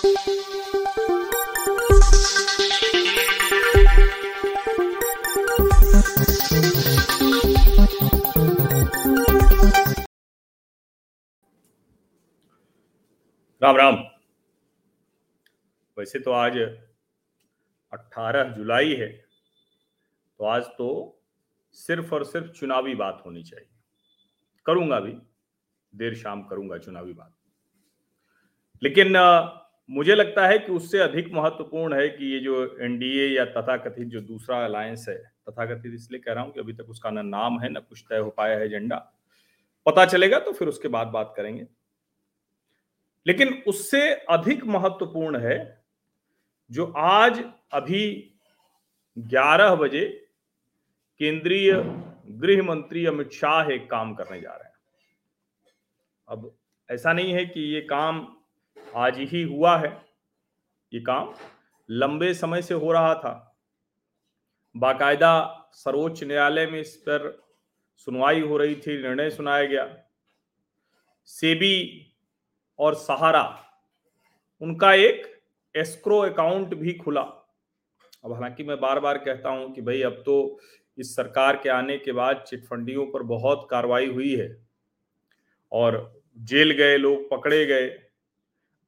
राम राम। वैसे तो आज 18 जुलाई है तो आज तो सिर्फ़ और सिर्फ़ चुनावी बात होनी चाहिए। करूँगा भी, देर शाम करूँगा चुनावी बात। लेकिन मुझे लगता है कि उससे अधिक महत्वपूर्ण है कि ये जो एनडीए या तथाकथित जो दूसरा अलायंस है, तथाकथित इसलिए कह रहा हूँ कि अभी तक उसका ना नाम है, ना कुछ तय हो पाया है एजेंडा पता चलेगा तो फिर उसके बाद बात करेंगे। लेकिन उससे अधिक महत्वपूर्ण है जो आज अभी 11 बजे केंद्रीय गृह मंत्री अमित शाह एक काम करने जा रहे हैं। अब ऐसा नहीं है कि ये काम आज ही हुआ है। ये काम लंबे समय से हो रहा था। बाकायदा सर्वोच्च न्यायालय में इस पर सुनवाई हो रही थी, निर्णय सुनाया गया। सेबी और सहारा, उनका एक एस्क्रो अकाउंट भी खुला। अब हालाँकि मैं बार बार कहता हूँ कि भाई अब तो इस सरकार के आने के बाद चिटफंडियों पर बहुत कार्रवाई हुई है और जेल गए, लोग पकड़े गए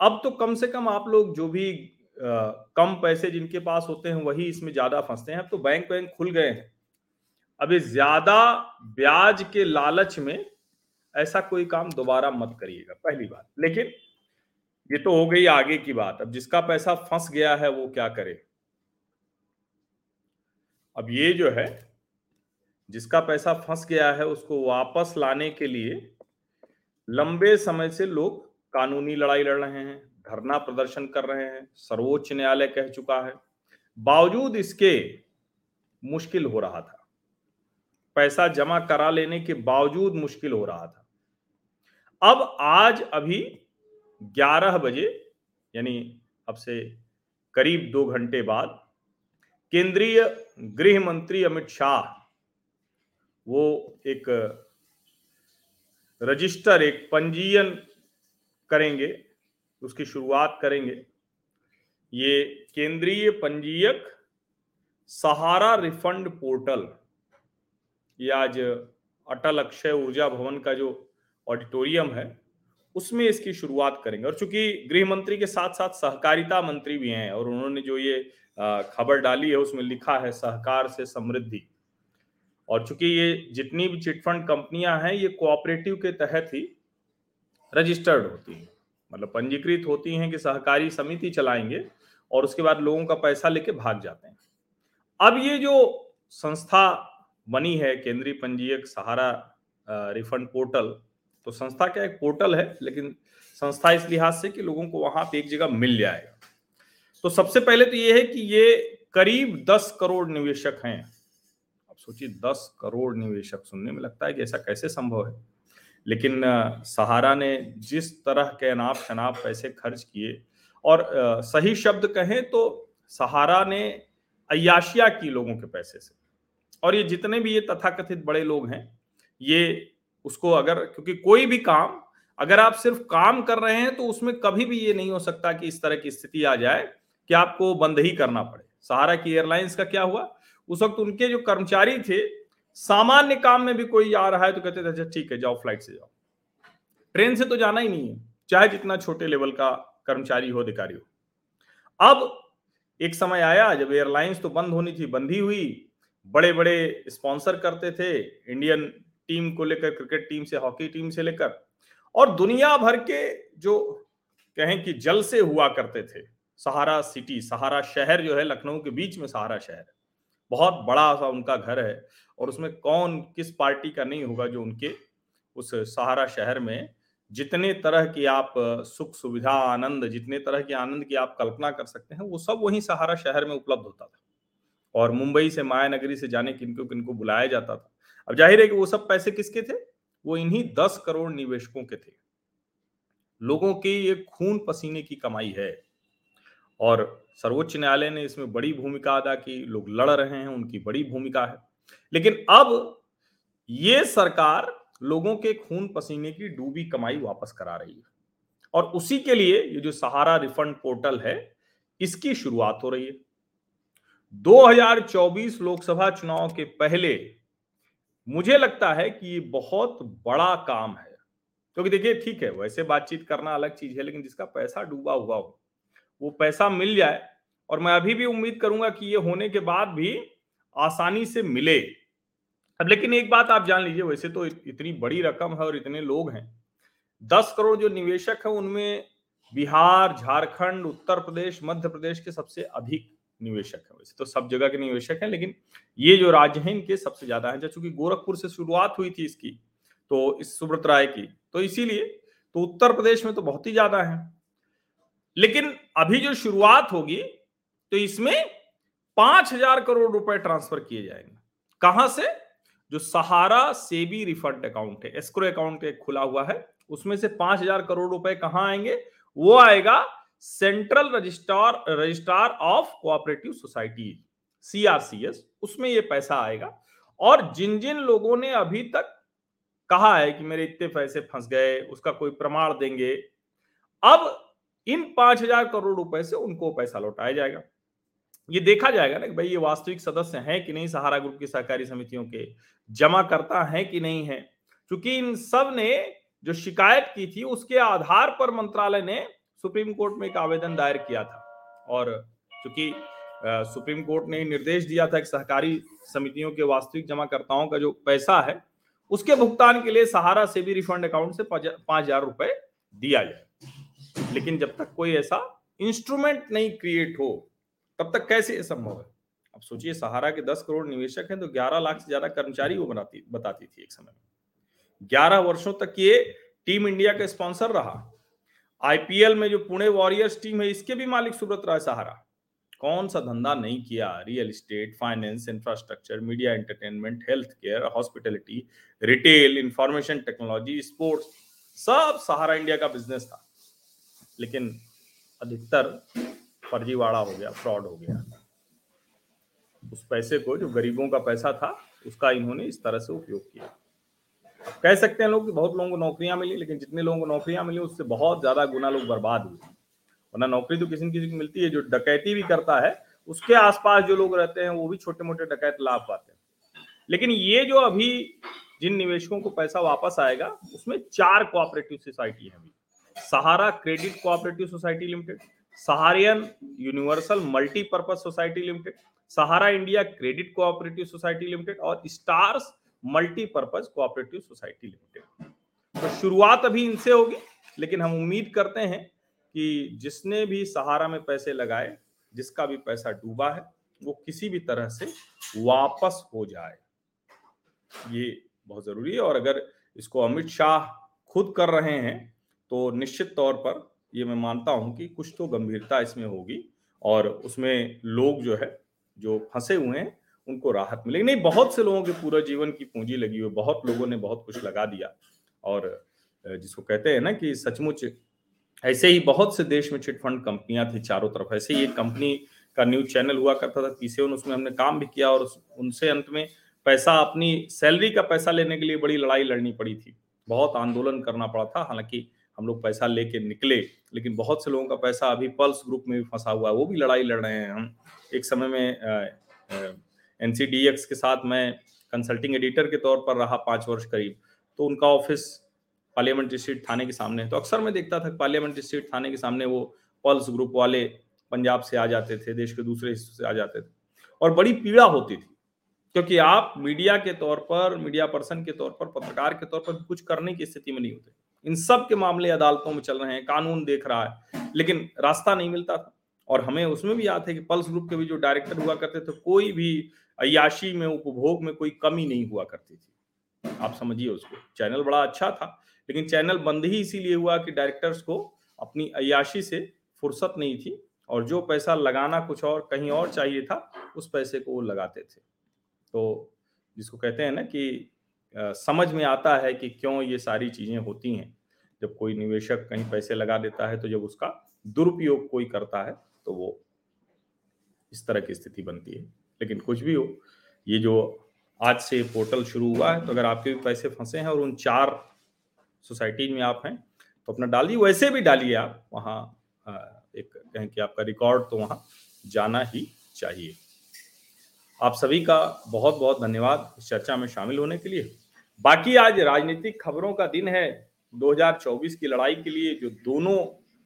अब तो कम से कम आप लोग जो भी आ, कम पैसे जिनके पास होते हैं वही इसमें ज़्यादा फंसते हैं। अब तो बैंक बैंक खुल गए हैं। अभी ज़्यादा ब्याज के लालच में ऐसा कोई काम दोबारा मत करिएगा पहली बात। लेकिन ये तो हो गई आगे की बात। अब जिसका पैसा फंस गया है वो क्या करे? अब ये जो है जिसका पैसा फंस गया है उसको वापस लाने के लिए लंबे समय से लोग कानूनी लड़ाई लड़ रहे हैं, धरना प्रदर्शन कर रहे हैं, सर्वोच्च न्यायालय कह चुका है। बावजूद इसके, मुश्किल हो रहा था। पैसा जमा करा लेने के बावजूद मुश्किल हो रहा था। अब आज अभी 11 बजे, यानी अब से करीब दो घंटे बाद, केंद्रीय गृह मंत्री अमित शाह, वो एक रजिस्टर, एक पंजीयन करेंगे, उसकी शुरुआत करेंगे। ये केंद्रीय पंजीयक सहारा रिफंड पोर्टल, ये आज अटल अक्षय ऊर्जा भवन का जो ऑडिटोरियम है, उसमें इसकी शुरुआत करेंगे। और चूँकि गृह मंत्री के साथ साथ सहकारिता मंत्री भी हैं और उन्होंने जो ये खबर डाली है, उसमें लिखा है सहकार से समृद्धि। और चूँकि ये जितनी भी चिटफंड कंपनियाँ हैं, ये कोऑपरेटिव के तहत ही रजिस्टर्ड होती हैं। मतलब पंजीकृत होती हैं कि सहकारी समिति चलाएँगे और उसके बाद लोगों का पैसा लेके भाग जाते हैं। अब ये जो संस्था बनी है, केंद्रीय पंजीयक सहारा रिफंड पोर्टल तो संस्था क्या एक पोर्टल है, लेकिन संस्था इस लिहाज से कि लोगों को वहाँ पे एक जगह मिल जाएगा। तो सबसे पहले तो ये है कि ये करीब दस करोड़ निवेशक हैं। आप सोचिए, दस करोड़ निवेशक सुनने में लगता है कि ऐसा कैसे संभव है? लेकिन सहारा ने जिस तरह के अनाप शनाप पैसे खर्च किए और सही शब्द कहें तो सहारा ने अयाशिया की लोगों के पैसे से। और ये जितने भी ये तथाकथित बड़े लोग हैं, ये उसको अगर, क्योंकि कोई भी काम, अगर आप सिर्फ़ काम कर रहे हैं तो उसमें कभी भी ये नहीं हो सकता कि इस तरह की स्थिति आ जाए कि आपको बंद ही करना पड़े। सहारा की एयरलाइंस का क्या हुआ? उस वक्त उनके जो कर्मचारी थे सामान्य काम में भी कोई आ रहा है तो कहते थे अच्छा ठीक है, जाओ फ़्लाइट से जाओ. ट्रेन से तो जाना ही नहीं है, चाहे जितना छोटे लेवल का कर्मचारी हो, अधिकारी हो। अब एक समय आया, जब एयरलाइंस तो बंद होनी थी, बंदी हुई। बड़े बड़े स्पॉन्सर करते थे इंडियन टीम को लेकर क्रिकेट टीम से हॉकी टीम से लेकर। और दुनिया भर के जो कहें कि जल से हुआ करते थे, सहारा सिटी सहारा शहर जो है, लखनऊ के बीच में सहारा शहर। है बहुत बड़ा सा उनका घर है और उसमें कौन किस पार्टी का नहीं होगा जो उनके उस सहारा शहर में जितने तरह की आप सुख सुविधा, आनंद, जितने तरह के आनंद की आप कल्पना कर सकते हैं, वो सब वही सहारा शहर में उपलब्ध होता था। और मुंबई से माया नगरी से जाने किनको किनको बुलाया जाता था। अब ज़ाहिर है कि वो सब पैसे किसके थे? वो इन्हीं दस करोड़ निवेशकों के थे। लोगों की ये खून पसीने की कमाई है। और सर्वोच्च न्यायालय ने इसमें बड़ी भूमिका अदा की, लोग लड़ रहे हैं, उनकी बड़ी भूमिका है। लेकिन अब ये सरकार लोगों के खून पसीने की डूबी कमाई वापस करा रही है। और उसी के लिए ये जो सहारा रिफंड पोर्टल है, इसकी शुरुआत हो रही है। 2024 लोकसभा चुनाव के पहले मुझे लगता है कि ये बहुत बड़ा काम है। क्योंकि देखिए, ठीक है, वैसे बातचीत करना अलग चीज़ है, लेकिन जिसका पैसा डूबा हुआ हो वो पैसा मिल जाए। और मैं अभी भी उम्मीद करूँगा कि ये होने के बाद भी आसानी से मिले। अब लेकिन एक बात आप जान लीजिए, वैसे तो इतनी बड़ी रकम है और इतने लोग हैं। दस करोड़ जो निवेशक है, उनमें बिहार, झारखंड, उत्तर प्रदेश, मध्य प्रदेश के सबसे अधिक निवेशक है। वैसे तो सब जगह के निवेशक हैं, लेकिन ये जो राज्य हैं, इनके सबसे ज़्यादा है। चूँकि गोरखपुर से शुरुआत हुई थी इसकी तो इस सुब्रत राय की तो इसीलिए तो उत्तर प्रदेश में तो बहुत ही ज़्यादा है। लेकिन अभी जो शुरुआत होगी तो इसमें पाँच हज़ार करोड़ रुपए ट्रांसफ़र किए जाएँगे। कहाँ से? जो सहारा सेबी रिफंड अकाउंट है। एस्क्रो अकाउंट एक खुला हुआ है। उसमें से पाँच हज़ार करोड़ रुपए कहाँ आएँगे? वो आएगा central registrar registrar of cooperative society CRCS उसमें ये पैसा आएगा। और जिन जिन लोगों ने अभी तक कहा है कि मेरे इतने पैसे फंस गए, उसका कोई प्रमाण देंगे, अब इन पाँच हज़ार करोड़ रुपए से उनको पैसा लौटाया जाएगा। ये देखा जाएगा ना कि भाई ये वास्तविक सदस्य हैं कि नहीं, सहारा ग्रुप की सहकारी समितियों के जमा करता है कि नहीं है? क्योंकि इन सबने जो शिकायत की थी, उसके आधार पर मंत्रालय ने सुप्रीम कोर्ट में एक आवेदन दायर किया था। और चूँकि सुप्रीम कोर्ट ने निर्देश दिया था कि सहकारी समितियों के वास्तविक जमाकर्ताओं का जो पैसा है, उसके भुगतान के लिए सहारा से भी रिफंड अकाउंट से पाँच हज़ार रुपए दिया जाए। लेकिन जब तक कोई ऐसा इंस्ट्रूमेंट नहीं क्रिएट हो, तब तक कैसे संभव है? अब सोचिए, सहारा के दस करोड़ निवेशक हैं तो ग्यारह लाख से ज़्यादा कर्मचारी वो बनाती, बताती थी एक समय में। ग्यारह वर्षों तक ये टीम इंडिया का स्पॉन्सर रहा। आईपीएल में जो पुणे वॉरियर्स टीम है, इसके भी मालिक सुब्रत राय सहारा। कौन सा धंधा नहीं किया? Real estate finance infrastructure media entertainment health care hospitality retail information technology sports सब सहारा इंडिया का बिज़नेस था। लेकिन अधिकतर फर्जीवाड़ा हो गया, फ्रॉड हो गया। उस पैसे को, जो गरीबों का पैसा था, उसका इन्होंने इस तरह से उपयोग किया। कह सकते हैं लोग कि बहुत लोगों को नौकरियाँ मिली, लेकिन जितने लोगों को नौकरियाँ मिली, उससे बहुत ज़्यादा गुना लोग बर्बाद हुए। वरना नौकरी तो किसी न किसी को मिलती है, जो डकैती भी करता है, उसके आसपास जो लोग रहते हैं, वो भी छोटे मोटे डकैत लाभ पाते हैं। लेकिन ये जो अभी जिन निवेशकों को पैसा वापस आएगा, उसमें चार कोऑपरेटिव सोसाइटी है अभी। Sahara credit cooperative society limited, Saharayan universal multipurpose society limited, Sahara India credit cooperative society limited और stars multipurpose cooperative society limited. तो शुरुआत अभी इनसे होगी, लेकिन हम उम्मीद करते हैं कि जिसने भी सहारा में पैसे लगाए, जिसका भी पैसा डूबा है, वो किसी भी तरह से वापस हो जाए। ये बहुत ज़रूरी है और अगर इसको अमित शाह खुद कर रहे हैं तो निश्चित तौर पर ये मैं मानता हूँ कि कुछ तो गंभीरता इसमें होगी और उसमें लोग जो है, जो फंसे हुए हैं, उनको राहत मिलेगी। नहीं, बहुत से लोगों के पूरा जीवन की पूंजी लगी हुई, बहुत लोगों ने बहुत कुछ लगा दिया। और जिसको कहते हैं ना कि सचमुच ऐसे ही बहुत से देश में चिटफंड कंपनियाँ थी चारों तरफ़। ऐसे ही एक कंपनी का न्यूज़ चैनल हुआ करता था पीसे उसमें हमने काम भी किया और उनसे अंत में पैसा, अपनी सैलरी का पैसा लेने के लिए बड़ी लड़ाई लड़नी पड़ी थी। बहुत आंदोलन करना पड़ा था, हालाँकि हम लोग पैसा लेके निकले, लेकिन बहुत से लोगों का पैसा अभी पल्स ग्रुप में भी फंसा हुआ है, वो भी लड़ाई लड़ रहे हैं। हम एक समय में एनसीडीएक्स के साथ मैं कंसल्टिंग एडिटर के तौर पर रहा पाँच वर्ष करीब तो उनका ऑफ़िस पार्लियामेंट्री स्ट्रीट थाने के सामने तो अक्सर मैं देखता था पार्लियामेंट्री स्ट्रीट थाने के सामने वो पल्स ग्रुप वाले पंजाब से आ जाते थे, देश के दूसरे हिस्से से आ जाते थे, और बड़ी पीड़ा होती थी, क्योंकि आप मीडिया के तौर पर, मीडिया पर्सन के तौर पर, पत्रकार के तौर पर कुछ करने की स्थिति में नहीं होते। इन सब के मामले अदालतों में चल रहे हैं कानून देख रहा है। लेकिन रास्ता नहीं मिलता था। और हमें उसमें भी याद है कि पल्स ग्रुप के भी जो डायरेक्टर हुआ करते थे कोई भी अयाशी में उपभोग में कोई कमी नहीं हुआ करती थी। आप समझिए उसको। चैनल बड़ा अच्छा था लेकिन चैनल बंद ही इसीलिए हुआ कि डायरेक्टर्स को अपनी अयाशी से फुर्सत नहीं थी और जो पैसा लगाना कुछ और कहीं और चाहिए था उस पैसे को वो लगाते थे। तो जिसको कहते हैं ना कि आ, समझ में आता है कि क्यों ये सारी चीज़ें होती हैं। जब कोई निवेशक कहीं पैसे लगा देता है तो जब उसका दुरुपयोग कोई करता है तो वो इस तरह की स्थिति बनती है। लेकिन कुछ भी हो, ये जो आज से पोर्टल शुरू हुआ है तो अगर आपके भी पैसे फंसे हैं और उन चार सोसाइटी में आप हैं तो अपना डालिए, वैसे भी डालिए आप, वहाँ एक कहें कि आपका रिकॉर्ड तो वहाँ जाना ही चाहिए। आप सभी का बहुत बहुत धन्यवाद इस चर्चा में शामिल होने के लिए। बाकी आज राजनीतिक खबरों का दिन है। 2024 की लड़ाई के लिए जो दोनों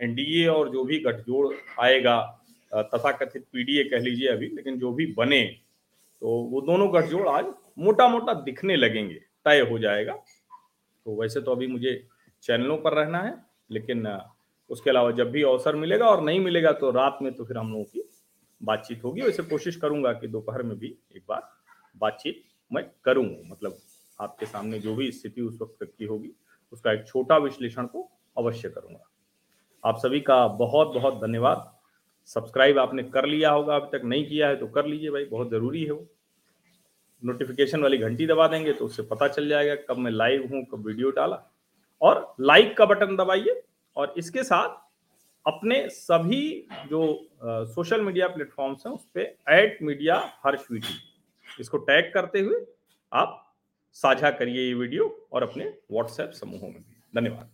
एनडीए और जो भी गठजोड़ आएगा तथा कथित पीडीए कह लीजिए अभी, लेकिन जो भी बने तो वो दोनों गठजोड़ आज मोटा मोटा दिखने लगेंगे, तय हो जाएगा। तो वैसे तो अभी मुझे चैनलों पर रहना है, लेकिन उसके अलावा जब भी अवसर मिलेगा और नहीं मिलेगा तो रात में तो फिर हम लोगों की बातचीत होगी। वैसे कोशिश करूँगा कि दोपहर में भी एक बार बातचीत मैं करूँ मतलब आपके सामने जो भी स्थिति उस वक्त की होगी। उसका एक छोटा विश्लेषण को अवश्य करूँगा। आप सभी का बहुत बहुत धन्यवाद। सब्सक्राइब आपने कर लिया होगा अभी तक नहीं किया है तो कर लीजिए भाई बहुत ज़रूरी है वो। नोटिफिकेशन वाली घंटी दबा देंगे तो उससे पता चल जाएगा कब मैं लाइव हूँ कब वीडियो डाला। और लाइक का बटन दबाइए और इसके साथ अपने सभी जो आ, सोशल मीडिया प्लेटफॉर्म्स हैं उस पर एट मीडिया हर्ष इसको टैग करते हुए आप साझा करिए ये वीडियो और अपने व्हाट्सएप समूहों में धन्यवाद।